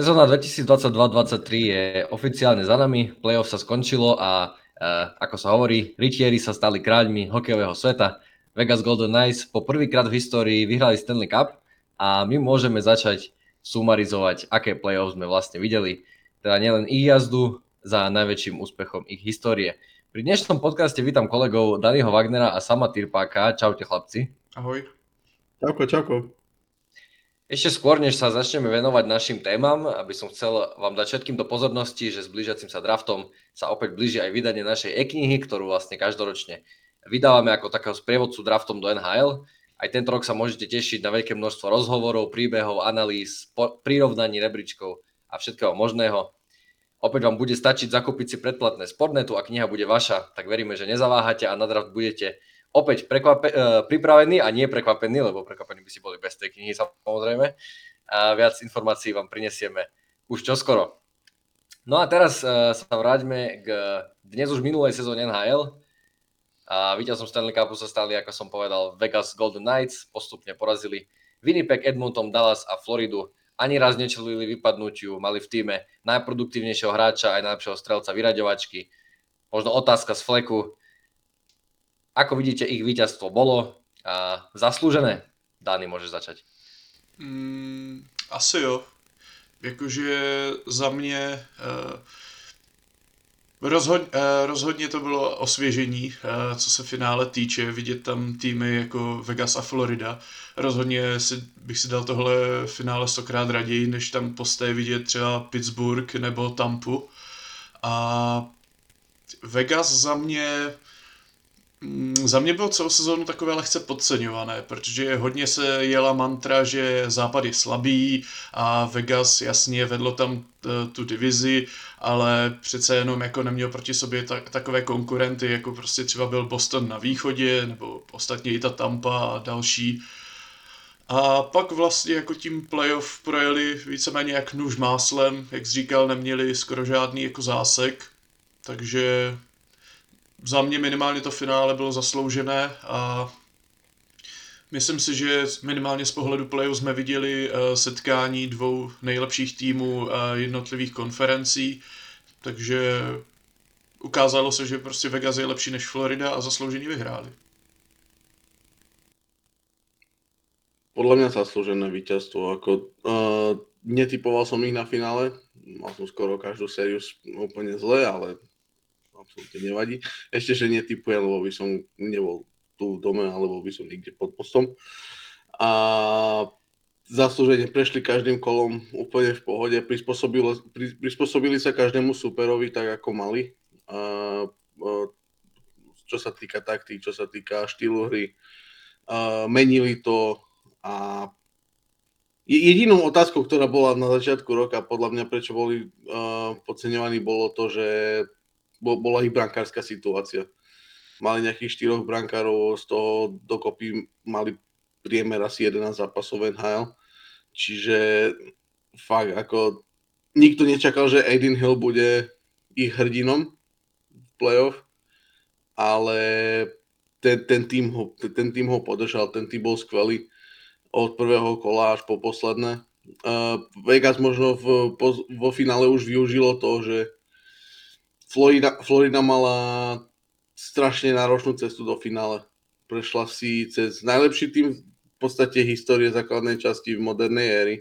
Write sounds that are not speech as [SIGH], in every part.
Sezóna 2022-2023 je oficiálne za nami, playoff sa skončilo a uh, ako sa hovorí, Richieri sa stali kráľmi hokejového sveta. Vegas Golden Knights po prvýkrát v histórii vyhrali Stanley Cup a my môžeme začať sumarizovať, aké playoff sme vlastne videli. Teda nielen ich jazdu za najväčším úspechom ich histórie. Pri dnešnom podcaste vítam kolegov Daniho Wagnera a Sama Tirpáka. Čaute chlapci. Ahoj. Čauko, čauko. Ešte skôr, než sa začneme venovať našim témam, aby som chcel vám dať všetkým do pozornosti, že s blížiacim sa draftom sa opäť blíži aj vydanie našej e-knihy, ktorú vlastne každoročne vydávame ako takého sprievodcu draftom do NHL. Aj tento rok sa môžete tešiť na veľké množstvo rozhovorov, príbehov, analýz, prirovnaní rebríčkov a všetkého možného. Opäť vám bude stačiť zakúpiť si predplatné Sportnetu a kniha bude vaša, tak veríme, že nezaváhate a na draft budete opäť prekvape, uh, pripravený a nie prekvapený, lebo prekvapení by si boli bez tej knihy samozrejme. A viac informácií vám prinesieme už čoskoro. No a teraz uh, sa vráťme k dnes už minulej sezóne NHL. A víťazom Stanley Cupu sa stali, ako som povedal, Vegas Golden Knights. Postupne porazili Winnipeg, Edmonton, Dallas a Floridu. Ani raz nečelili vypadnutiu, mali v týme najproduktívnejšieho hráča aj najlepšieho strelca vyraďovačky. Možno otázka z fleku, ako vidíte, ich víťazstvo bolo a zaslúžené? Dány, môžeš začať. Mm, asi jo. Jakože za mě eh, rozhod, eh, rozhodně to bylo osvěžení, eh, co se finále týče, vidět tam týmy jako Vegas a Florida. Rozhodně si, bych si dal tohle finále stokrát raději, než tam posté vidět třeba Pittsburgh nebo Tampu. A Vegas za mě za mě bylo celou sezónu takové lehce podceňované, protože hodně se jela mantra, že západ je slabý a Vegas jasně vedlo tam e, tu divizi, ale přece jenom jako neměl proti sobě tak, takové konkurenty, jako prostě třeba byl Boston na východě, nebo ostatně i ta Tampa a další. A pak vlastně jako tím playoff projeli víceméně jak nůž máslem, jak říkal, neměli skoro žádný jako zásek, takže za mě minimálně to finále bylo zasloužené a myslím si, že minimálně z pohledu playoff jsme viděli eh, setkání dvou nejlepších týmů eh, jednotlivých konferencí, takže ukázalo se, že prostě Vegas je lepší než Florida a zaslouženě vyhráli. Podľa mňa zaslúžené víťazstvo. Ako, uh, netypoval som ich na finále, mal som skoro každú sériu úplne zle, ale absolútne nevadí. Ešte, že netypujem, lebo by som nebol tu v dome, alebo by som niekde pod postom. A zaslúžene prešli každým kolom úplne v pohode, prispôsobili, prispôsobili sa každému superovi tak, ako mali. A, a, čo sa týka taktík, čo sa týka štýlu hry. A, menili to a jedinou otázkou, ktorá bola na začiatku roka, podľa mňa, prečo boli uh, podceňovaní, bolo to, že bola ich brankárska situácia. Mali nejakých štyroch brankárov, z toho dokopy mali priemer asi 11 zápasov NHL. Čiže fakt ako nikto nečakal, že Aiden Hill bude ich hrdinom v playoff, ale ten, ten, tým ho, ho podržal, ten tým bol skvelý od prvého kola až po posledné. Uh, Vegas možno v, po, vo finále už využilo to, že Florida, Florida mala strašne náročnú cestu do finále. Prešla si cez najlepší tým v podstate histórie základnej časti v modernej éry.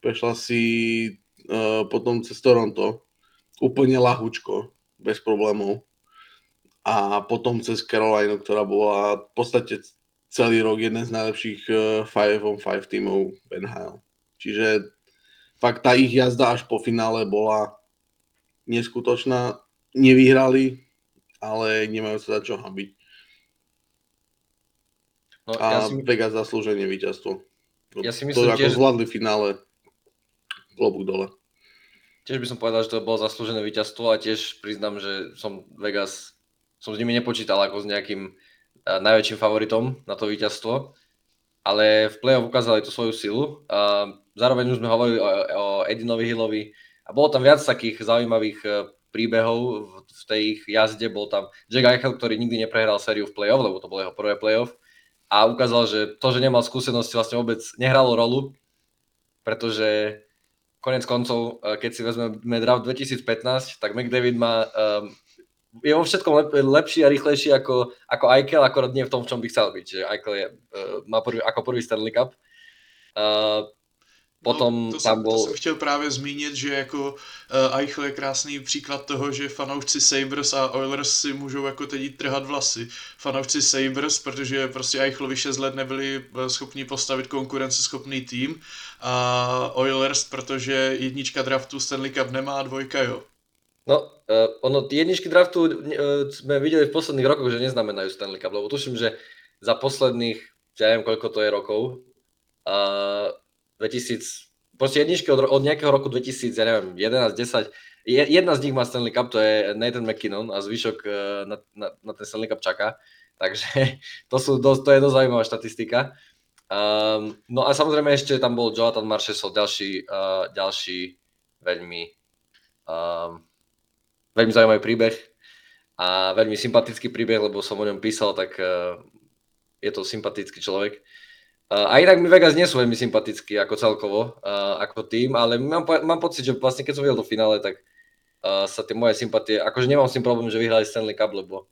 Prešla si uh, potom cez Toronto. Úplne lahučko, bez problémov. A potom cez Carolina, ktorá bola v podstate celý rok jeden z najlepších uh, 5 on 5 tímov NHL. Čiže fakt tá ich jazda až po finále bola neskutočná nevyhrali, ale nemajú sa za čo hambiť. No, a ja si... Vegas zaslúženie víťazstvo. Ja si myslím, to ako tiež... zvládli finále klobúk dole. Tiež by som povedal, že to bolo zaslúžené víťazstvo a tiež priznám, že som Vegas, som s nimi nepočítal ako s nejakým uh, najväčším favoritom na to víťazstvo, ale v play-off ukázali tú svoju silu. A zároveň už sme hovorili o, o Edinovi Hillovi a bolo tam viac takých zaujímavých uh, príbehov v tej ich jazde. Bol tam Jack Eichel, ktorý nikdy neprehral sériu v play-off, lebo to bolo jeho prvé play-off. A ukázal, že to, že nemal skúsenosti, vlastne vôbec nehralo rolu, pretože konec koncov, uh, keď si vezmeme draft 2015, tak McDavid má um, je vo všetkom lep, lepší a rýchlejší ako, ako Eichel, akorát nie v tom, v čom by chcel byť. Že Eichel je, uh, má prvý, ako prvý Stanley Cup. Uh, potom no, to tam jsem, bol... To jsem chtěl právě zmínit, že jako uh, Eichel je krásný příklad toho, že fanoušci Sabres a Oilers si můžou jako teď trhat vlasy. Fanoušci Sabres, protože prostě Eichelovi 6 let nebyli schopni postavit konkurenceschopný tým a Oilers, protože jednička draftu Stanley Cup nemá, dvojka jo. No, uh, ono, jedničky draftu uh, sme videli v posledných rokoch, že neznamenajú Stanley Cup, lebo tuším, že za posledných, ja neviem koľko to je rokov, uh, 2000, proste jedničky od, od nejakého roku 2000, ja neviem, 11, 10, jedna z nich má Stanley Cup, to je Nathan McKinnon a zvyšok uh, na, na, na ten Stanley Cup čaká, [LAUGHS] takže to, sú dosť, to je dosť zaujímavá štatistika. Um, no a samozrejme ešte tam bol Jonathan Marchesov, ďalší, uh, ďalší veľmi um, veľmi zaujímavý príbeh a veľmi sympatický príbeh, lebo som o ňom písal, tak uh, je to sympatický človek. A inak mi Vegas nie sú veľmi sympatickí ako celkovo, ako tým, ale mám, mám pocit, že vlastne keď som videl do finále, tak sa tie moje sympatie, akože nemám s tým problém, že vyhrali Stanley Cup, lebo,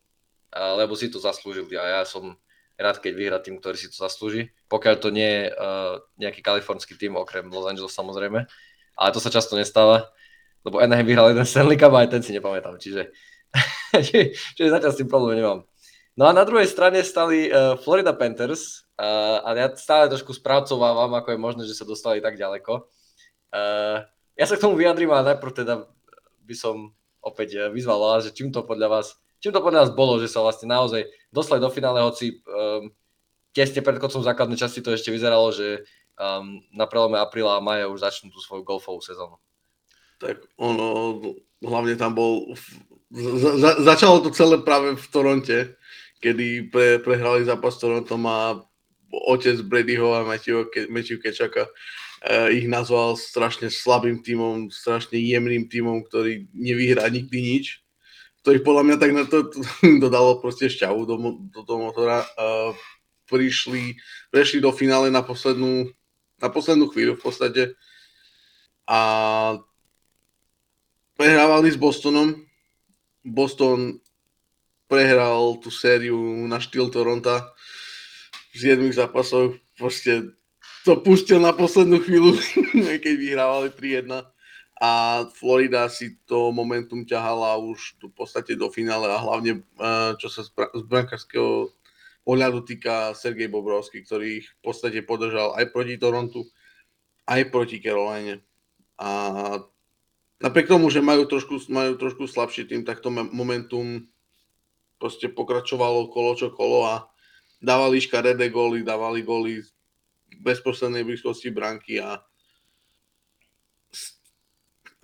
lebo si to zaslúžili a ja som rád, keď vyhrá tým, ktorý si to zaslúži. Pokiaľ to nie je nejaký kalifornský tým, okrem Los Angeles samozrejme, ale to sa často nestáva, lebo Anaheim vyhral jeden Stanley Cup a aj ten si nepamätám, čiže, [LAUGHS] čiže zatiaľ s tým problém nemám. No a na druhej strane stali uh, Florida Panthers uh, a ja stále trošku spracovávam, ako je možné, že sa dostali tak ďaleko. Uh, ja sa k tomu vyjadrím a najprv teda by som opäť vyzval vás, že čím to podľa vás čím to podľa nás bolo, že sa vlastne naozaj dostali do finále, hoci um, tesne pred koncom základnej časti to ešte vyzeralo, že um, na prelome apríla a maja už začnú tú svoju golfovú sezónu. Tak ono, hlavne tam bol, za, za, začalo to celé práve v Toronte, kedy pre, prehrali zápas Torontom a otec Bradyho a Matthew, Kečaka uh, ich nazval strašne slabým tímom, strašne jemným tímom, ktorý nevyhrá nikdy nič to ich podľa mňa tak na to, dodalo [LAUGHS] proste šťavu do, do toho motora. Uh, prišli, prešli do finále na poslednú, na poslednú chvíľu v podstate a prehrávali s Bostonom. Boston prehral tú sériu na štýl Toronta z jedných zápasov. Proste to pustil na poslednú chvíľu, [LAUGHS] keď vyhrávali 3-1 a Florida si to momentum ťahala už v podstate do finále a hlavne eh, čo sa z brankárskeho pohľadu týka Sergej Bobrovský, ktorý ich v podstate podržal aj proti Torontu, aj proti Caroline. A napriek tomu, že majú trošku, majú trošku slabší tým, tak to momentum proste pokračovalo kolo čo kolo a dávali škaredé góly, dávali góly v bezprostrednej blízkosti branky a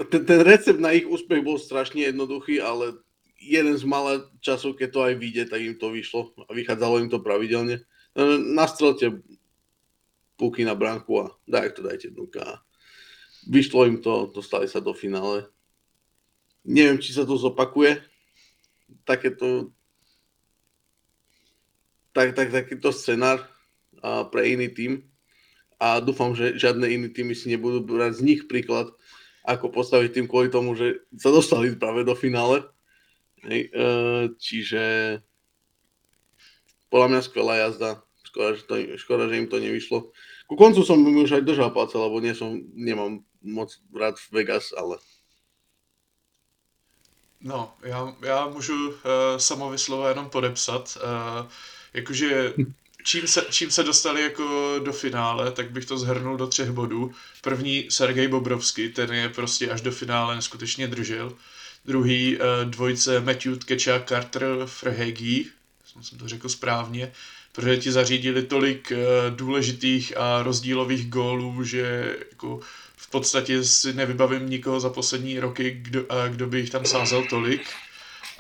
ten, ten recept na ich úspech bol strašne jednoduchý, ale jeden z malé časov, keď to aj vyjde, tak im to vyšlo a vychádzalo im to pravidelne. No, nastrelte puky na branku a daj to dajte dnuka. Vyšlo im to, dostali sa do finále. Neviem, či sa to zopakuje. Takéto tak, tak, takýto scenár a, pre iný tým. A dúfam, že žiadne iný týmy si nebudú brať z nich príklad, ako postaviť tým kvôli tomu, že sa dostali práve do finále. Hej, e, čiže podľa mňa skvelá jazda. Škoda že, to, škoda, že im to nevyšlo. Ku koncu som mi už aj držal palce, lebo nie som, nemám moc rád v Vegas, ale... No, já, já můžu uh, samovislovo jenom podepsat. Uh, jakože čím se, čím se dostali jako do finále, tak bych to zhrnul do třech bodů. První Sergej Bobrovský, ten je prostě až do finále neskutečně držel. Druhý uh, dvojce Matthew Tkeča, Carter Frehegi, jsem to řekl správně, protože ti zařídili tolik uh, důležitých a rozdílových gólů, že jako v podstatě si nevybavím nikoho za poslední roky, kdo, kdo by jich tam sázel tolik.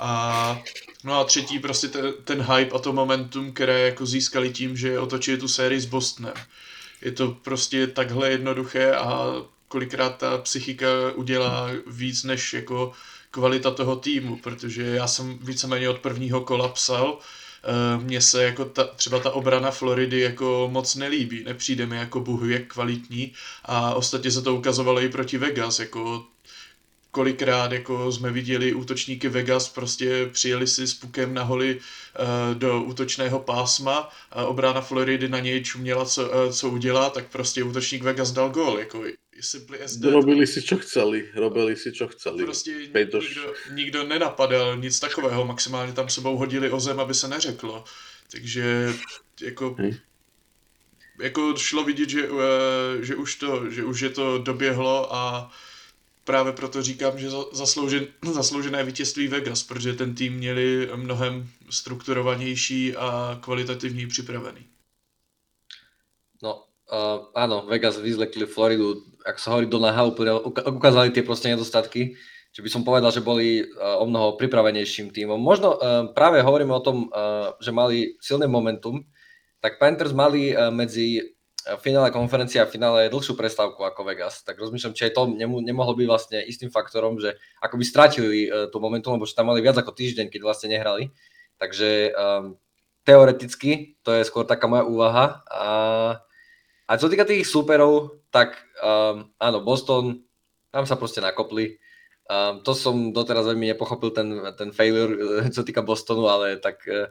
A No a třetí prostě ten, ten hype a to momentum, které jako získali tím, že otočili tu sérii s Bostonem. Je to prostě takhle jednoduché a kolikrát ta psychika udělá víc než jako kvalita toho týmu, protože já jsem víceméně od prvního kola psal, uh, mně se jako ta, třeba ta obrana Floridy jako moc nelíbí, nepřijde mi jako buhu jak kvalitní. A ostatně se to ukazovalo i proti Vegas, jako kolikrát jako jsme viděli útočníky Vegas prostě přijeli si s pukem na holi uh, do útočného pásma a obrana Floridy na něj čuměla, co, uh, co udělá, tak prostě útočník Vegas dal gól, jako simply as that. Robili si, čo chceli. Robili si, čo chceli. Prostě Pejtoš. nikdo, nikdo nenapadal nic takového, maximálně tam sebou hodili o zem, aby se neřeklo. Takže jako, Hej. jako šlo vidět, že, eh, že, už to, že už je to doběhlo a právě proto říkám, že za- zasloužen, [CLEARS THROAT] zasloužené vítězství Vegas, protože ten tým měli mnohem strukturovanější a kvalitativně připravený. No, uh, áno, Vegas vyzlekli Floridu, ako sa hovorí, do naha ukázali tie proste nedostatky, že by som povedal, že boli uh, o mnoho pripravenejším tímom. Možno uh, práve hovoríme o tom, uh, že mali silné momentum, tak Panthers mali uh, medzi finále konferencie a finále dlhšiu prestávku ako Vegas, tak rozmýšľam, či aj to nemu, nemohlo byť vlastne istým faktorom, že ako by stratili uh, tú momentum, lebo tam mali viac ako týždeň, keď vlastne nehrali. Takže um, teoreticky, to je skôr taká moja úvaha. A, a čo týka tých súperov, tak um, áno, Boston, tam sa proste nakopli. Um, to som doteraz veľmi nepochopil, ten, ten failure, eh, čo týka Bostonu, ale tak eh,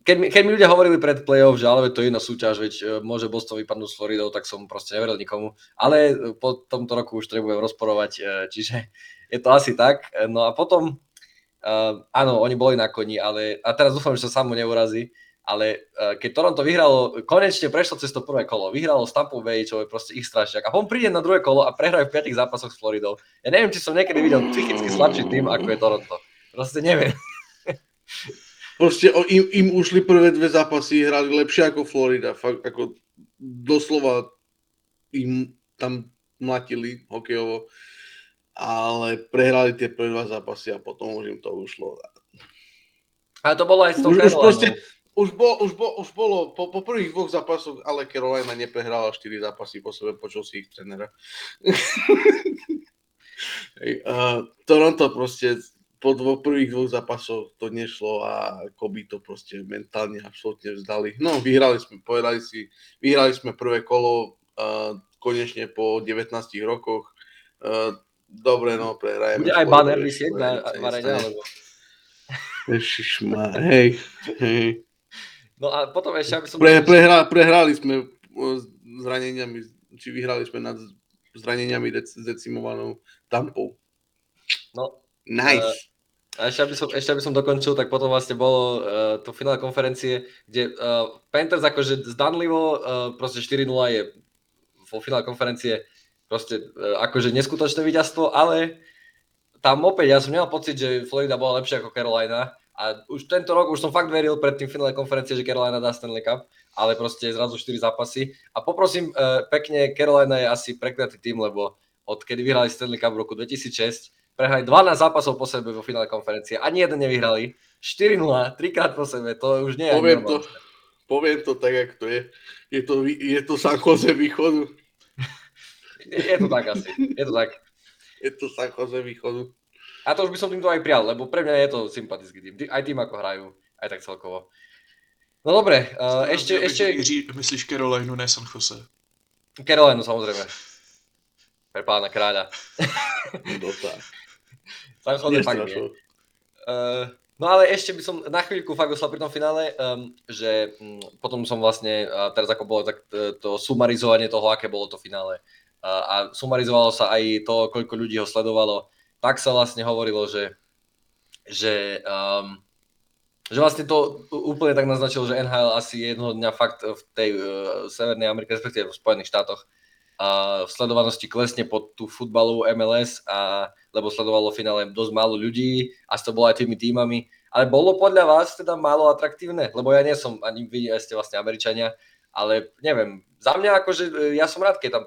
keď mi, keď mi ľudia hovorili pred playoff, že ale to je iná súťaž, veď eh, môže Boston vypadnúť s Floridou, tak som proste neveril nikomu. Ale eh, po tomto roku už to nebudem rozporovať, eh, čiže [LAUGHS] je to asi tak. No a potom, áno, oni boli na koni, ale a teraz dúfam, že sa samo neurazí, ale uh, keď Toronto vyhralo, konečne prešlo cez to prvé kolo, vyhralo s Tampa Bay, čo je proste ich strašiak, a potom príde na druhé kolo a prehrajú v piatich zápasoch s Floridou. Ja neviem, či som niekedy videl psychicky slabší tým, ako je Toronto. Proste neviem. [LAUGHS] Proste im, im ušli prvé dve zápasy, hrali lepšie ako Florida. Fakt, ako doslova im tam mlatili hokejovo, ale prehrali tie prvé dva zápasy a potom už im to ušlo. Ale to bolo aj s tou Už, už proste, už, bol, už, bol, už bolo, po, po prvých dvoch zápasoch, ale Carolina neprehrala 4 zápasy po sebe, počul si ich trénera. [LAUGHS] Hej, uh, Toronto proste po dvo, prvých dvoch zápasoch to nešlo a Kobe to proste mentálne absolútne vzdali. No, vyhrali sme, povedali si, vyhrali sme prvé kolo uh, konečne po 19 rokoch. Uh, dobre, no, prehrajeme. Bude aj banner vysieť na varene, alebo... Ježišmar, hej, hej. No a potom ešte, aby som... Pre, prehra, prehrali sme s zraneniami, či vyhrali sme nad zraneniami dec, decimovanou Tampou. No, Nice. A ešte aby, som, ešte aby som dokončil, tak potom vlastne bolo uh, to finále konferencie, kde uh, Panthers akože zdanlivo, uh, proste 4-0 je vo finále konferencie proste uh, akože neskutočné víťazstvo, ale tam opäť ja som nemal pocit, že Florida bola lepšia ako Carolina a už tento rok už som fakt veril pred tým finále konferencie, že Carolina dá Stanley Cup, ale proste zrazu 4 zápasy. A poprosím uh, pekne, Carolina je asi prekliatý tým, lebo odkedy vyhrali Stanley Cup v roku 2006, prehrali 12 zápasov po sebe vo finále konferencie, ani jeden nevyhrali, 4-0, trikrát po sebe, to už nie je Poviem to, poviem to tak, jak to je. Je to, je to San Jose východu. Je, to tak asi, je to tak. [LAUGHS] Je to San Jose východu. A to už by som týmto aj prijal, lebo pre mňa je to sympatický tým, aj tým ako hrajú, aj tak celkovo. No dobre, uh, ešte, ešte Jiří, myslíš Carolinu, ne San Jose. Carolina samozrejme. Pre pána kráľa. No tak. Jose fakt nie. Uh, no ale ešte by som na chvíľku fakt ostal pri tom finále, um, že um, potom som vlastne, uh, teraz ako bolo tak uh, to sumarizovanie toho, aké bolo to finále. Uh, a sumarizovalo sa aj to, koľko ľudí ho sledovalo. Tak sa vlastne hovorilo, že, že, um, že vlastne to úplne tak naznačilo, že NHL asi jednoho dňa fakt v tej uh, Severnej Amerike, respektíve v Spojených štátoch, a v sledovanosti klesne pod tú futbalovú MLS, a, lebo sledovalo finále dosť málo ľudí a to bolo aj tými týmami. Ale bolo podľa vás teda málo atraktívne? Lebo ja nie som, ani vy ste vlastne Američania, ale neviem, za mňa akože, ja som rád, keď tam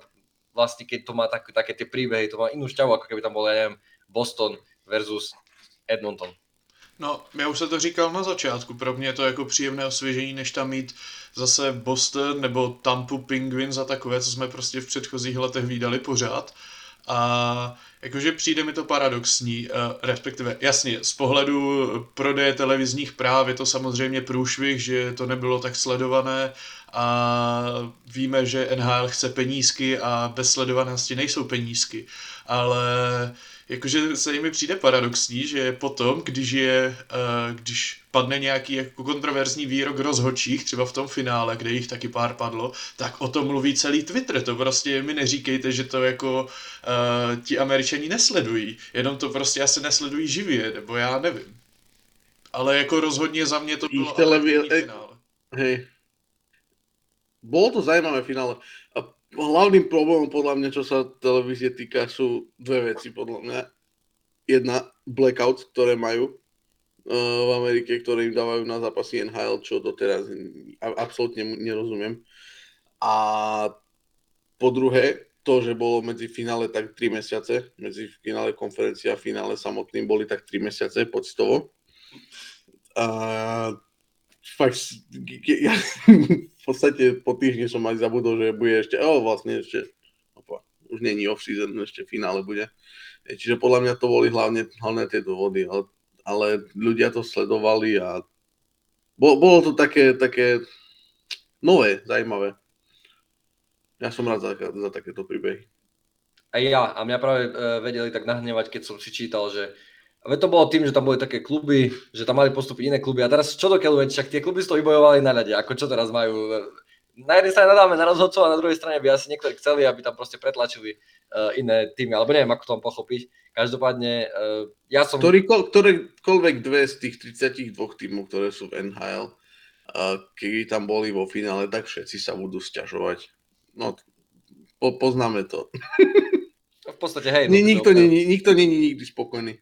vlastne, keď to má tak, také tie príbehy, to má inú šťavu, ako keby tam bol, ja neviem, Boston versus Edmonton. No, já už se to říkal na začátku, pro mě je to jako příjemné osvěžení, než tam mít zase Boston nebo Tampa Penguins a takové, co jsme prostě v předchozích letech výdali pořád. A Jakože přijde mi to paradoxní, uh, respektive jasně, z pohledu prodeje televizních práv je to samozřejmě průšvih, že to nebylo tak sledované a víme, že NHL chce penízky a bez sledovanosti nejsou penízky, ale jakože se mi přijde paradoxní, že potom, když je, uh, když padne nějaký jako kontroverzní výrok rozhodčích, třeba v tom finále, kde jich taky pár padlo, tak o tom mluví celý Twitter. To prostě mi neříkejte, že to jako uh, ti američani nesledují. Jenom to prostě asi nesledují živě, nebo já nevím. Ale jako rozhodně za mě to bylo televi- finále. Hej. Bolo to zaujímavé finále. A hlavným problémom podľa mňa, čo sa televízie týka, sú dve veci podľa mňa. Jedna, blackouts, ktoré majú uh, v Amerike, ktoré im dávajú na zápasy NHL, čo doteraz absolútne nerozumiem. A po druhé, to, že bolo medzi finále tak 3 mesiace, medzi finále konferencie a finále samotným boli tak 3 mesiace pocitovo. A fakt, ja [LAUGHS] v podstate po týždni som aj zabudol, že bude ešte, o vlastne ešte, opa, už není off-season, ešte finále bude. E, Čiže podľa mňa to boli hlavne, hlavne tie dôvody, ale, ľudia to sledovali a bolo, bolo to také, také nové, zaujímavé. Ja som rád za, za takéto príbehy. Aj ja. A mňa práve e, vedeli tak nahnevať, keď som si čítal, že Veď to bolo tým, že tam boli také kluby, že tam mali postúpiť iné kluby. A teraz čo do keľu, veď však tie kluby to vybojovali na ľade. Ako čo teraz majú? Na jednej strane nadáme na rozhodcov a na druhej strane by asi niektorí chceli, aby tam proste pretlačili uh, iné týmy. Alebo neviem, ako to mám pochopiť. Každopádne, uh, ja som... Ktorý, ktorékoľvek dve z tých 32 tímov, ktoré sú v NHL, a keď tam boli vo finále, tak všetci sa budú sťažovať. No, po, poznáme to. V podstate, hej. No, nikto, to- není, nikto není nikdy spokojný.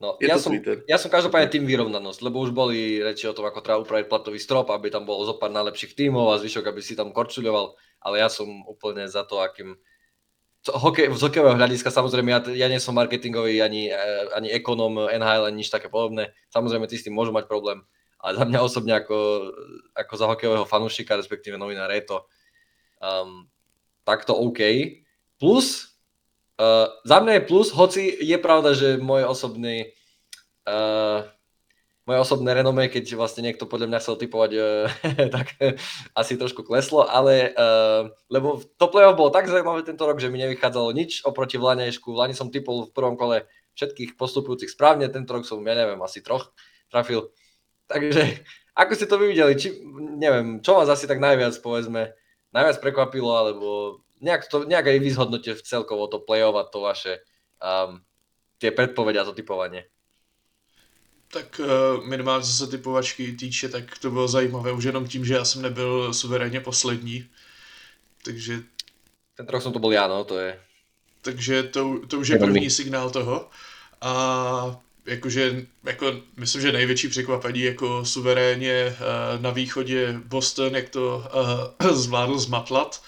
No, Je ja, to som, Twitter. ja som každopádne tým vyrovnanosť, lebo už boli reči o tom, ako treba upraviť platový strop, aby tam bolo zo pár najlepších tímov a zvyšok, aby si tam korčuľoval, ale ja som úplne za to, akým co- hokej, z hokejového hľadiska, samozrejme, ja, ja nie som marketingový ani, eh, ani ekonom NHL, ani nič také podobné. Samozrejme, tí s tým môžu mať problém, ale za mňa osobne ako, ako za hokejového fanúšika, respektíve novinára je to um, takto OK. Plus, Uh, za mňa je plus, hoci je pravda, že môj osobný uh, moje osobné renomé, keď vlastne niekto podľa mňa chcel typovať, uh, [LAUGHS] tak asi trošku kleslo, ale uh, lebo to playoff bolo tak zaujímavé tento rok, že mi nevychádzalo nič oproti Vlanešku. V Lani som typol v prvom kole všetkých postupujúcich správne, tento rok som, ja neviem, asi troch trafil. Takže ako ste to vy videli, či, neviem, čo vás asi tak najviac, povedzme, najviac prekvapilo, alebo nejak, to, nejak aj vyzhodnote celkovo to play-off a to vaše um, tie predpovedia, to typovanie. Tak uh, minimálně co se typovačky týče, tak to bylo zajímavé už jenom tím, že já jsem nebyl suverénně poslední. Takže, Tento rok som to bol ja, no, to je... takže to, to už je první signál toho. A jakože, jako, myslím, že největší překvapení jako suverénně uh, na východě Boston, jak to uh, [CLEARS THROAT] zvládl zmatlat.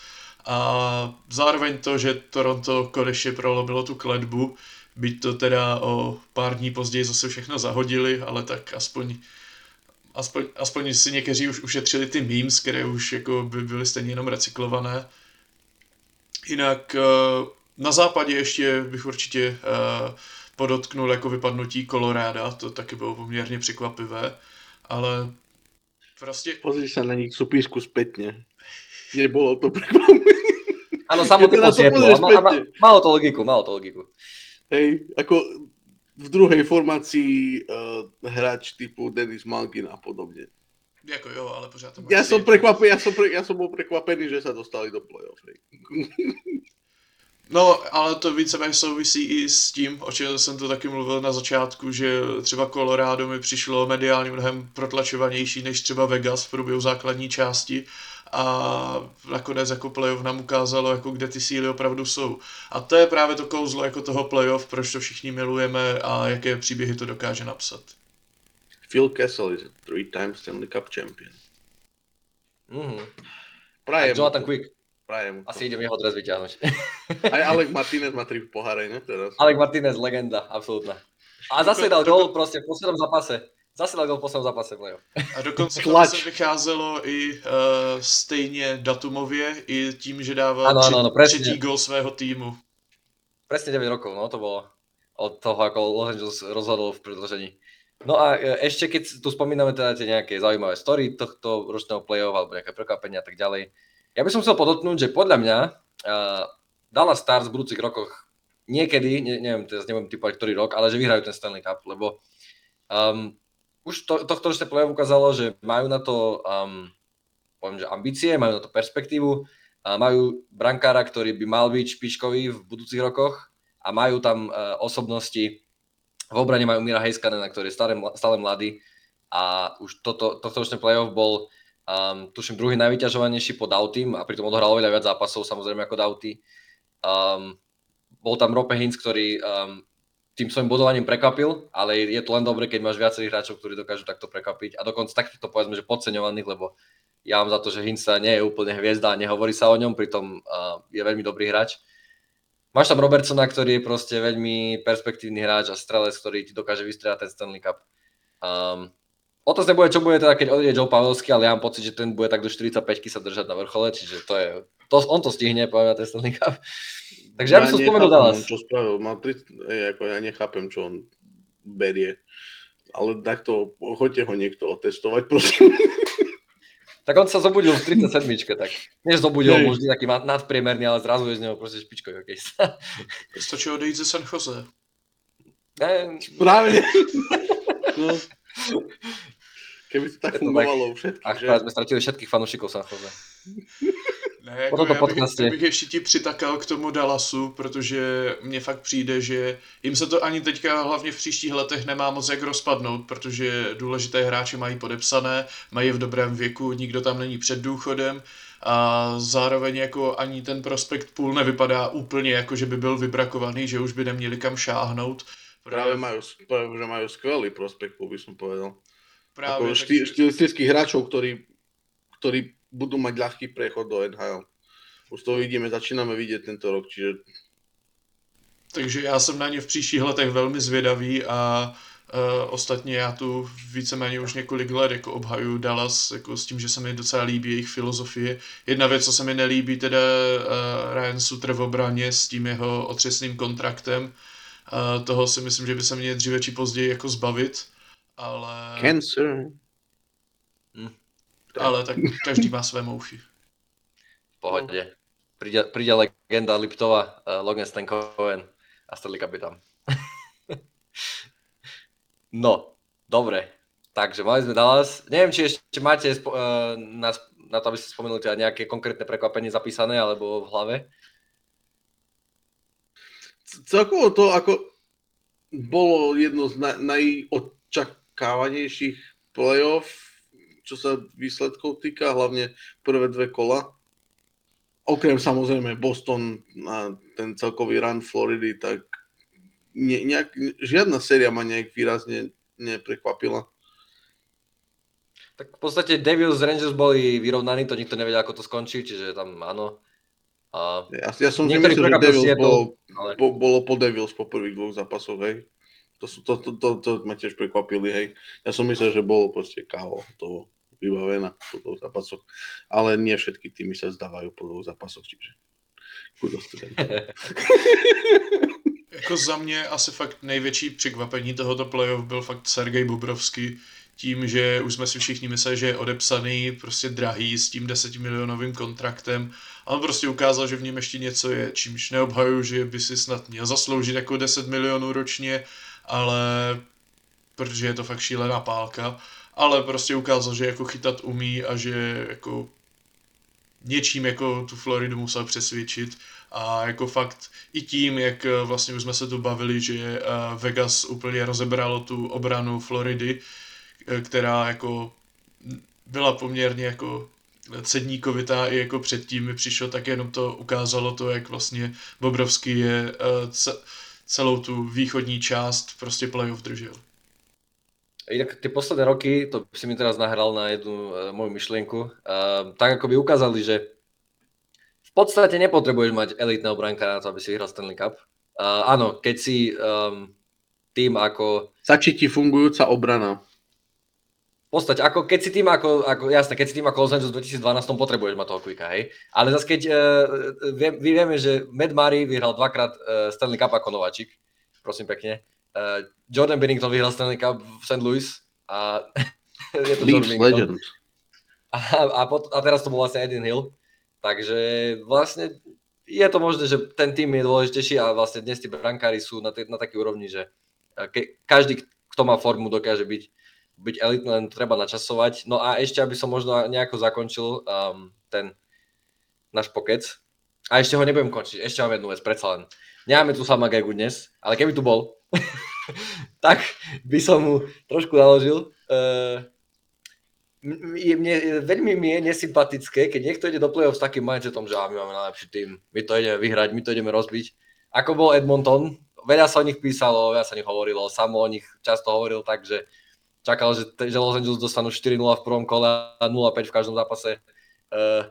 A zároveň to, že Toronto konečně prolomilo tu kledbu, byť to teda o pár dní později zase všechno zahodili, ale tak aspoň aspoň, aspoň si někteří už ušetřili ty memes, které už jako by byly stejně jenom recyklované. Jinak eh, na západě ještě bych určitě eh, podotknul jako vypadnutí Koloráda, to taky bylo poměrně překvapivé, ale prostě Pozri sa na nich súpisku spätne. Nebolo to prekvapivé. Áno, samotné to Ma, ma, spätne. malo to logiku, malo to logiku. Hej, ako v druhej formácii uh, hráč typu Denis Malkin a podobne. jako jo, ale pořád to máš Ja som, prekvapený, ja, som pre, ja som bol prekvapený, že sa dostali do play-off. Hej. No, ale to víceméně souvisí i s tím, o čem jsem to taky mluvil na začátku, že třeba Colorado mi přišlo mediálně mnohem protlačovanější než třeba Vegas v průběhu základní části a nakonec jako playoff nám ukázalo, jako kde ty síly opravdu jsou. A to je právě to kouzlo jako toho playoff, proč to všichni milujeme a jaké příběhy to dokáže napsat. Phil Kessel is a three-time Stanley Cup champion. Mhm. Prajem Jonathan Quick, Prajem asi idem jeho dres vyťahnuť. Aj Alec Martinez má tri poháre, ne? Teraz. Alec Martinez, legenda, absolútna. A zase dal gol proste v poslednom zápase. Zase dal gol v poslednom zápase playoff. A dokonce se vycházelo i uh, stejně datumově, i tím, že dával Ano, ano, ano, presne. třetí gol svého týmu. presne 9 rokov, no to bolo od toho, ako Los Angeles rozhodol v predložení. No a e, ešte keď tu spomíname teda tie nejaké zaujímavé story tohto ročného play-off alebo nejaké prekvapenia a tak ďalej, ja by som chcel podotknúť, že podľa mňa uh, Dallas Stars v budúcich rokoch niekedy, ne, neviem, teraz neviem typovať ktorý rok, ale že vyhrajú ten Stanley Cup, lebo um, už to, tohto ročné play-off ukázalo, že majú na to um, poviem, že ambície, majú na to perspektívu, a majú brankára, ktorý by mal byť špičkový v budúcich rokoch a majú tam uh, osobnosti, v obrane majú Mira Heiskanen, ktorý je stále, stále mladý a už toto, tohto ročné playoff bol um, tuším druhý najvyťažovanejší po Dautym a pritom odohral oveľa viac zápasov samozrejme ako Dauty. Um, bol tam Rope Hintz, ktorý um, tým svojim bodovaním prekvapil, ale je to len dobre, keď máš viacerých hráčov, ktorí dokážu takto prekvapiť a dokonca takto povedzme, že podceňovaných, lebo ja mám za to, že Hinsa nie je úplne hviezda a nehovorí sa o ňom, pritom uh, je veľmi dobrý hráč. Máš tam Robertsona, ktorý je proste veľmi perspektívny hráč a strelec, ktorý ti dokáže vystrieľať ten Stanley Cup. Um, Otázne bude, čo bude teda, keď odíde Joe Pavelski, ale ja mám pocit, že ten bude tak do 45 sa držať na vrchole, čiže to je, to, on to stihne, poviem na ten Stanley Cup. Takže ja, ja by som spomenul Dallas. Čo spravil, má 30, ako ja nechápem, čo on berie. Ale takto, choďte ho niekto otestovať, prosím. Tak on sa zobudil v 37 tak než zobudil, Hej. možno taký nadpriemerný, ale zrazu je z neho proste špičkový hokejista. Stačí odejít ze San Jose. Ne, Správne. no. Keby to tak fungovalo všetkých, Ach, že? sme stratili všetkých fanúšikov San Jose. Ne, jako tomto já, bych, já bych ještě ti přitakal k tomu Dallasu, protože mně fakt přijde, že jim se to ani teďka hlavně v příštích letech nemá moc jak rozpadnout, protože důležité hráči mají podepsané, mají v dobrém věku, nikdo tam není před důchodem a zároveň jako ani ten prospekt pool nevypadá úplně jako, že by byl vybrakovaný, že už by neměli kam šáhnout. Práve majú, práve, že majú skvelý prospekt, by som povedal. právě Ako takže- štý, štilistických hráčov, ktorí, ktorí budú mať ľahký prechod do NHL. Už to vidíme, začíname vidieť tento rok, čiže Takže já jsem na ně v příštích letech velmi zvědavý a uh, ostatně já tu víceméně už několik let jako obhaju Dallas jako s tím, že se mi docela líbí jejich filozofie. Jedna věc, co se mi nelíbí, teda uh, Ryan Suter v obraně s tím jeho otřesným kontraktem. Uh, toho si myslím, že by se mě dříve či později jako zbavit, ale, cancer. Ale tak každý má své mouchy. v pohode. Príde, príde legenda Liptova, uh, Logan Stankoven a je tam. [LAUGHS] no, dobre. Takže mali sme Dallas. Neviem, či ešte máte spo- uh, na, na to, aby ste spomenuli teda nejaké konkrétne prekvapenie zapísané alebo v hlave. Celkovo to ako bolo jedno z na, najočakávanejších playoff, čo sa výsledkov týka, hlavne prvé dve kola. Okrem samozrejme Boston a ten celkový run Floridy, tak ne, nejak, žiadna séria ma nejak výrazne neprekvapila. Tak v podstate Devils Rangers boli vyrovnaní, to nikto nevedel, ako to skončí, čiže tam áno. A, Ja, ja som si myslel, že Devils bolo, ale po, bolo po Devils po prvých dvoch zápasoch, hej. To, to, to, to, to ma tiež prekvapili, hej. Ja som myslel, že bolo proste KO to vybavená po dvoch zápasoch. Ale nie všetky týmy sa zdávajú po dvoch zápasoch, čiže. [LAUGHS] Jako za mě asi fakt největší překvapení tohoto playoff byl fakt Sergej Bobrovský, tím, že už jsme si všichni mysleli, že je odepsaný, prostě drahý s tím 10 milionovým kontraktem. A on prostě ukázal, že v něm ještě něco je, čímž neobhaju, že by si snad měl zasloužit jako 10 milionů ročně, ale protože je to fakt šílená pálka, ale prostě ukázal, že jako chytat umí a že jako něčím jako tu Floridu musel přesvědčit. A jako fakt i tím, jak eh, vlastně už jsme se tu bavili, že eh, Vegas úplně rozebralo tu obranu Floridy, eh, která jako byla poměrně jako cedníkovitá i jako předtím mi přišlo, tak jenom to ukázalo to, jak vlastně Bobrovský je celou tu východní část prostě playoff držel. Inak tie posledné roky, to si mi teraz nahral na jednu uh, moju myšlienku, uh, tak ako by ukázali, že v podstate nepotrebuješ mať elitného brankára na to, aby si vyhral Stanley Cup. Uh, áno, keď si um, tým ako... Stačí ti fungujúca obrana. Podstate, ako keď si tým ako, ako, jasné, keď si tým ako Los Angeles v 2012 potrebuješ mať toho quicka, hej. Ale zase keď, uh, vie, my vieme, že Matt Murray vyhral dvakrát uh, Stanley Cup ako nováčik, prosím pekne. Uh, Jordan Bennington vyhral Stanley Cup v St. Louis a [LAUGHS] je to Leafs. Legend. A, a, pot, a teraz to bol vlastne Eden Hill. Takže vlastne je to možné, že ten tým je dôležitejší a vlastne dnes tí brankári sú na, t- na takej úrovni, že eh, ke, každý, kto má formu, dokáže byť, byť elitný, len treba načasovať. No a ešte, aby som možno nejako zakončil um, ten náš pokec. A ešte ho nebudem končiť, ešte mám jednu vec, predsa len. Nemáme tu sama Gegu dnes, ale keby tu bol, [LAUGHS] tak by som mu trošku naložil. Uh, je, mne, veľmi mi je nesympatické, keď niekto ide do play-off s takým mindsetom, že á, my máme najlepší tým, my to ideme vyhrať, my to ideme rozbiť. Ako bol Edmonton, veľa sa o nich písalo, veľa sa o nich hovorilo, samo o nich často hovoril tak, že čakal, že, že Los Angeles dostanú 4-0 v prvom kole a 0-5 v každom zápase. Uh,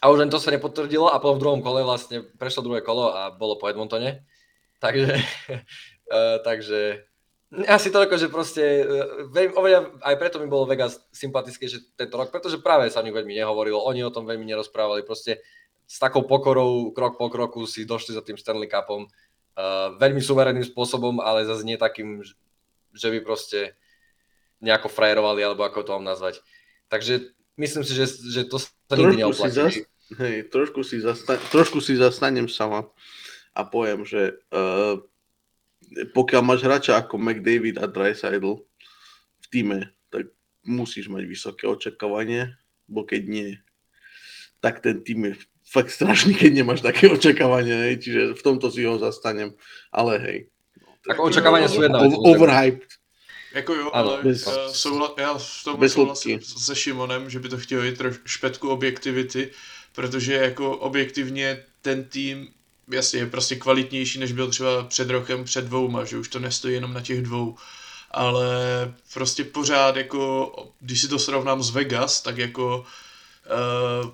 a už len to sa nepotvrdilo a potom v druhom kole vlastne prešlo druhé kolo a bolo po Edmontone. Takže, uh, [LAUGHS] takže asi toľko, že proste, e, veľmi, oveľa, aj preto mi bolo Vegas sympatické, že tento rok, pretože práve sa o nich veľmi nehovorilo, oni o tom veľmi nerozprávali, proste s takou pokorou, krok po kroku si došli za tým Stanley Cupom, uh, veľmi suverénnym spôsobom, ale zase nie takým, že by proste nejako frajerovali, alebo ako to mám nazvať. Takže myslím si, že, že to sa nikdy Trošku si, neoplatí. zas, hej, trošku, si zasta- trošku si zastanem sama a poviem, že uh, pokiaľ máš hráča ako McDavid a Dreisaitl v týme, tak musíš mať vysoké očakávanie, bo keď nie, tak ten tým je fakt strašný, keď nemáš také očakávanie, hej, čiže v tomto si ho zastanem, ale hej. Ako očakávania sú jedna vec. Overhyped. Jako jo, Ano, ale bez- eh, souhla, já v tom souhlasím se Šimonem, že by to chtělo jít troš, špetku objektivity, protože jako objektivně ten tým jasně je prostě kvalitnější, než byl třeba před rokem, před dvouma, že už to nestojí jenom na těch dvou. Ale prostě pořád jako, když si to srovnám s Vegas, tak jako uh,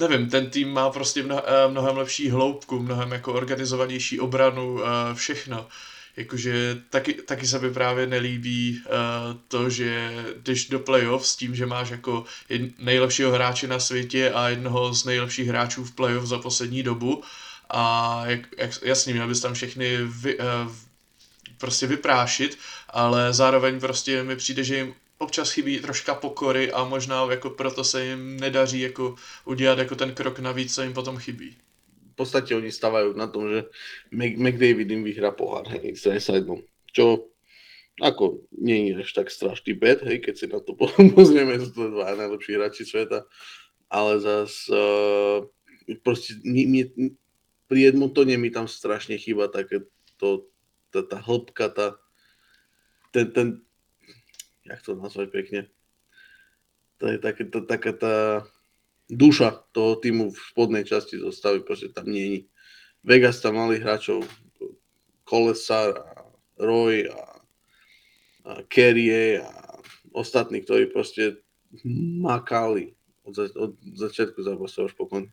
nevím, ten tým má prostě eh, mnohem lepší hloubku, mnohem jako organizovanější obranu, eh, všechno. Jakože taky, taky se mi právě nelíbí uh, to, že jdeš do playoff s tím, že máš jako jed, nejlepšího hráče na světě a jednoho z nejlepších hráčů v playoff za poslední dobu a jak, jak, jasně, měl bys tam všechny vy, uh, prostě vyprášit, ale zároveň prostě mi přijde, že jim občas chybí troška pokory a možná jako proto se jim nedaří jako udělat jako ten krok navíc, co jim potom chybí. Podstate oni stavajú na tom, že Mc- McDavid im vyhrá pohár, hej, s Dreisaitlom. Čo ako nie je až tak strašný bet, hej, keď si na to po- [LAUGHS] pozrieme, sú to dva najlepší hráči sveta, ale zas uh, proste mi, mi, pri Edmontone mi tam strašne chýba také to, tá, tá hĺbka, tá, ten, ten, jak to nazvať pekne, to je také, tá, taká tá duša toho týmu v spodnej časti zostavy, proste tam nie je. Vegas tam mali hráčov Kolesar a Roy a, a Kerrie a ostatní, ktorí proste makali od, za, od začiatku zápasu až po konci.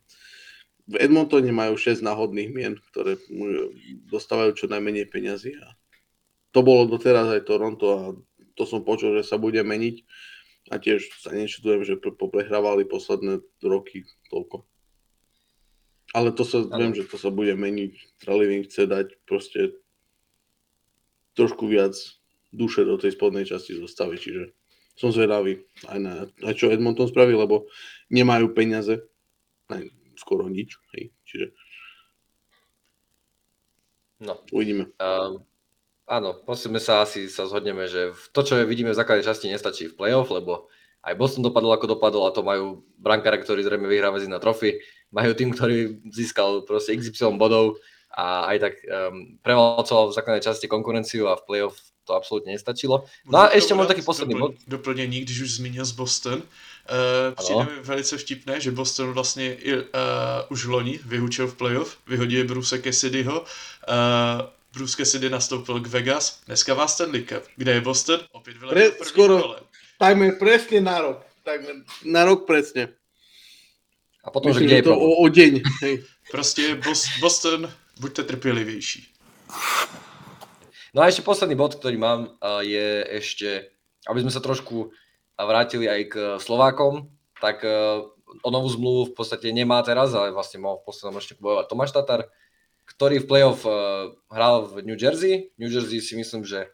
V Edmontone majú 6 náhodných mien, ktoré dostávajú čo najmenej peňazí a to bolo doteraz aj Toronto a to som počul, že sa bude meniť a tiež sa nečudujem, že pre- poprehrávali posledné roky toľko. Ale to sa, Áno. viem, že to sa bude meniť. Treliving chce dať proste trošku viac duše do tej spodnej časti zostavy, čiže som zvedavý aj na aj čo Edmonton spraví, lebo nemajú peniaze, aj skoro nič, hej, čiže No. uvidíme. Um, áno, musíme sa asi sa zhodneme, že to, čo vidíme v základnej časti, nestačí v playoff, lebo aj Boston dopadol ako dopadol a to majú brankára, ktorý zrejme vyhrá na trofy, majú tým, ktorý získal proste XY bodov a aj tak um, prevalcoval v základnej časti konkurenciu a v playoff to absolútne nestačilo. No a dát taky poslední dopl- bod. Doplnění, když už zmínil z Boston. Uh, přijde mi velice vtipné, že Boston vlastně i, uh, už loni vyhučil v playoff, vyhodil Bruce Cassidyho. Uh, Bruce Cassidy nastoupil k Vegas, dneska má Stanley Cup. Kde je Boston? Opět vyletěl Pre- skoro. kole. Takmer presne na rok. Takmer na rok presne. A potom, že Myslím, kde že je to o, o deň. Hej. Bos- Boston, buďte trpělivější. No a ešte posledný bod, ktorý mám, je ešte aby sme sa trošku vrátili aj k Slovákom, tak uh, o novú zmluvu v podstate nemá teraz, ale vlastne mohol v poslednom ročníku bojovať Tomáš Tatar, ktorý v playoff uh, hral v New Jersey. New Jersey si myslím, že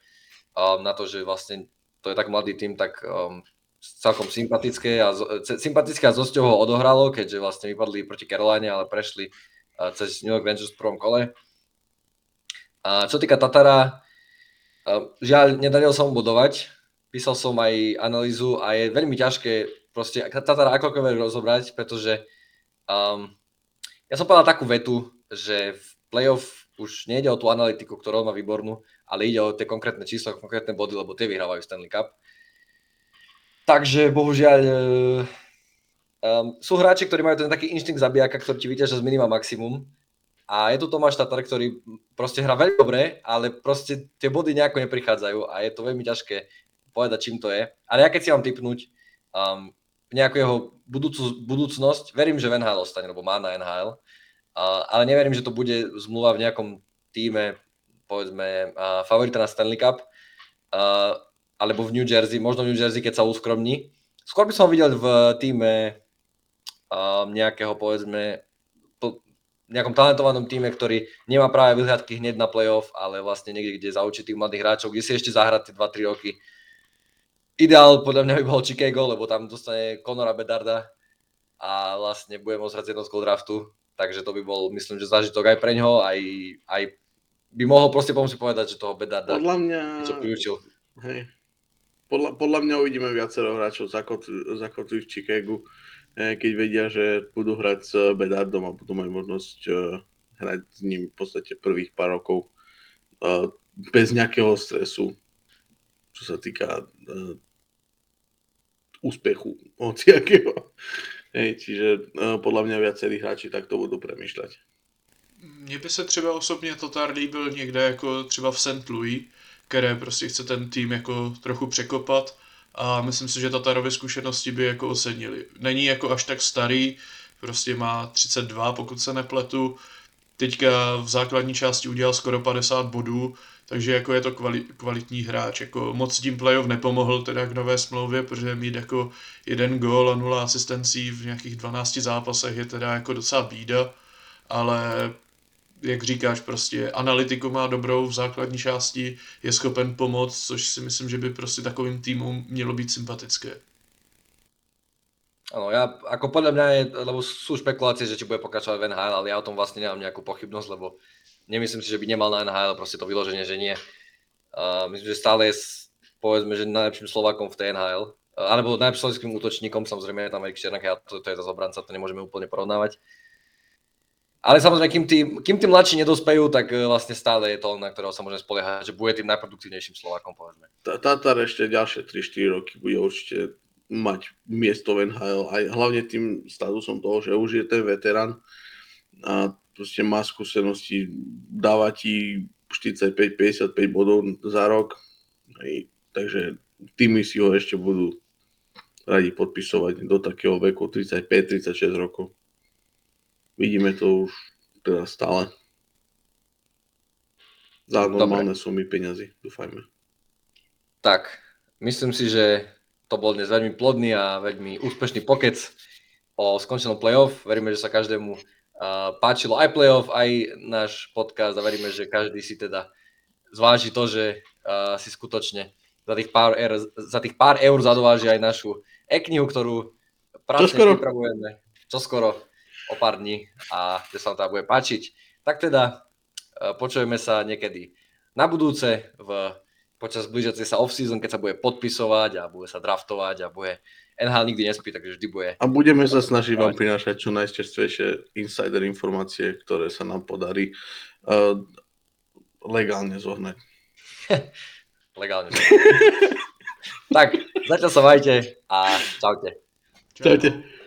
um, na to, že vlastne to je tak mladý tým, tak um, celkom sympatické a, sympatické a zosťou ho odohralo, keďže vlastne vypadli proti Caroline, ale prešli cez New York Rangers v prvom kole. A čo týka Tatara, uh, žiaľ, nedarilo sa mu budovať. Písal som aj analýzu a je veľmi ťažké proste Tatara akokoľvek rozobrať, pretože um, ja som povedal takú vetu, že v playoff už nejde o tú analytiku, ktorú má výbornú, ale ide o tie konkrétne čísla, konkrétne body, lebo tie vyhrávajú Stanley Cup. Takže bohužiaľ um, sú hráči, ktorí majú ten taký inštinkt zabijaka, ktorý ti vyťažia z minima maximum. A je tu Tomáš Tatar, ktorý proste hrá veľmi dobre, ale proste tie body nejako neprichádzajú a je to veľmi ťažké povedať, čím to je. Ale ja keď si mám typnúť um, nejakú jeho budúcu, budúcnosť, verím, že v NHL ostane, lebo má na NHL, ale neverím, že to bude zmluva v nejakom týme, povedzme, uh, favorita na Stanley Cup. Uh, alebo v New Jersey, možno v New Jersey, keď sa uskromní. Skôr by som videl v týme um, nejakého, povedzme, po, nejakom talentovanom týme, ktorý nemá práve vyhľadky hneď na playoff, ale vlastne niekde, kde zaučí tých mladých hráčov, kde si ešte zahrať tie 2-3 roky. Ideál podľa mňa by bol Chicago, lebo tam dostane Conora Bedarda a vlastne bude môcť hrať z jednotkou draftu, takže to by bol, myslím, že zážitok aj pre ňoho, aj, aj by mohol proste pomôcť povedať, že toho Bedarda Podľa mňa... niečo priučil. Hej, podľa, podľa mňa uvidíme viacero hráčov zakotví v Chicagu, keď vedia, že budú hrať s Bedardom a budú mať možnosť hrať s ním v podstate prvých pár rokov bez nejakého stresu, čo sa týka úspechu hociakého. Hej, čiže podľa mňa viacerí hráči takto budú premýšľať. Mně by se třeba osobně Tatar líbil někde jako třeba v St. Louis, které prostě chce ten tým jako trochu překopat a myslím si, že Tatarovy zkušenosti by jako ocenili. Není jako až tak starý, prostě má 32, pokud se nepletu, teďka v základní části udělal skoro 50 bodů, takže jako je to kvali, kvalitní hráč. Jako moc tím playoff nepomohl teda k nové smlouvě, protože mít jako jeden gól a nula asistencí v nějakých 12 zápasech je teda jako docela bída, ale jak říkáš, prostě analytiku má dobrou v základní části, je schopen pomoct, což si myslím, že by prostě takovým týmům mělo být sympatické. Áno, ja, ako podľa mňa je, lebo sú špekulácie, že či bude pokračovať v NHL, ale ja o tom vlastne nemám nejakú pochybnosť, lebo nemyslím si, že by nemal na NHL, proste to vyloženie, že nie. Uh, myslím, že stále je, povedzme, že najlepším Slovákom v tej NHL, alebo najlepším slovenským útočníkom, samozrejme tam Erik Černak, a to, to je zase obranca, to nemôžeme úplne porovnávať. Ale samozrejme, kým tí, kým tí mladší nedospejú, tak vlastne stále je to na ktorého sa môžeme spoliehať, že bude tým najproduktívnejším Slovákom, povedzme. Tatar ešte ďalšie 3-4 roky bude určite mať miesto v NHL, aj hlavne tým statusom toho, že už je ten veterán a proste má skúsenosti, dáva ti 45-55 bodov za rok, Hej, takže týmy si ho ešte budú radi podpisovať do takého veku 35-36 rokov. Vidíme to už teda stále. Za normálne Dobre. sumy peňazí, dúfajme. Tak, myslím si, že to bol dnes veľmi plodný a veľmi úspešný pokec o skončenom playoff. Veríme, že sa každému páčilo aj playoff, aj náš podcast a veríme, že každý si teda zváži to, že si skutočne za tých pár, eur, za tých pár eur zadováži aj našu e-knihu, ktorú práve pripravujeme. Čoskoro o pár dní a že sa vám teda bude páčiť. Tak teda uh, počujeme sa niekedy na budúce v počas blížiacej sa off-season, keď sa bude podpisovať a bude sa draftovať a bude NHL nikdy nespí, takže vždy bude. A budeme sa snažiť vám prinášať čo najčerstvejšie insider informácie, ktoré sa nám podarí uh, legálne zohnať. [LAUGHS] legálne. tak, zatiaľ sa majte a čaute. Čaute.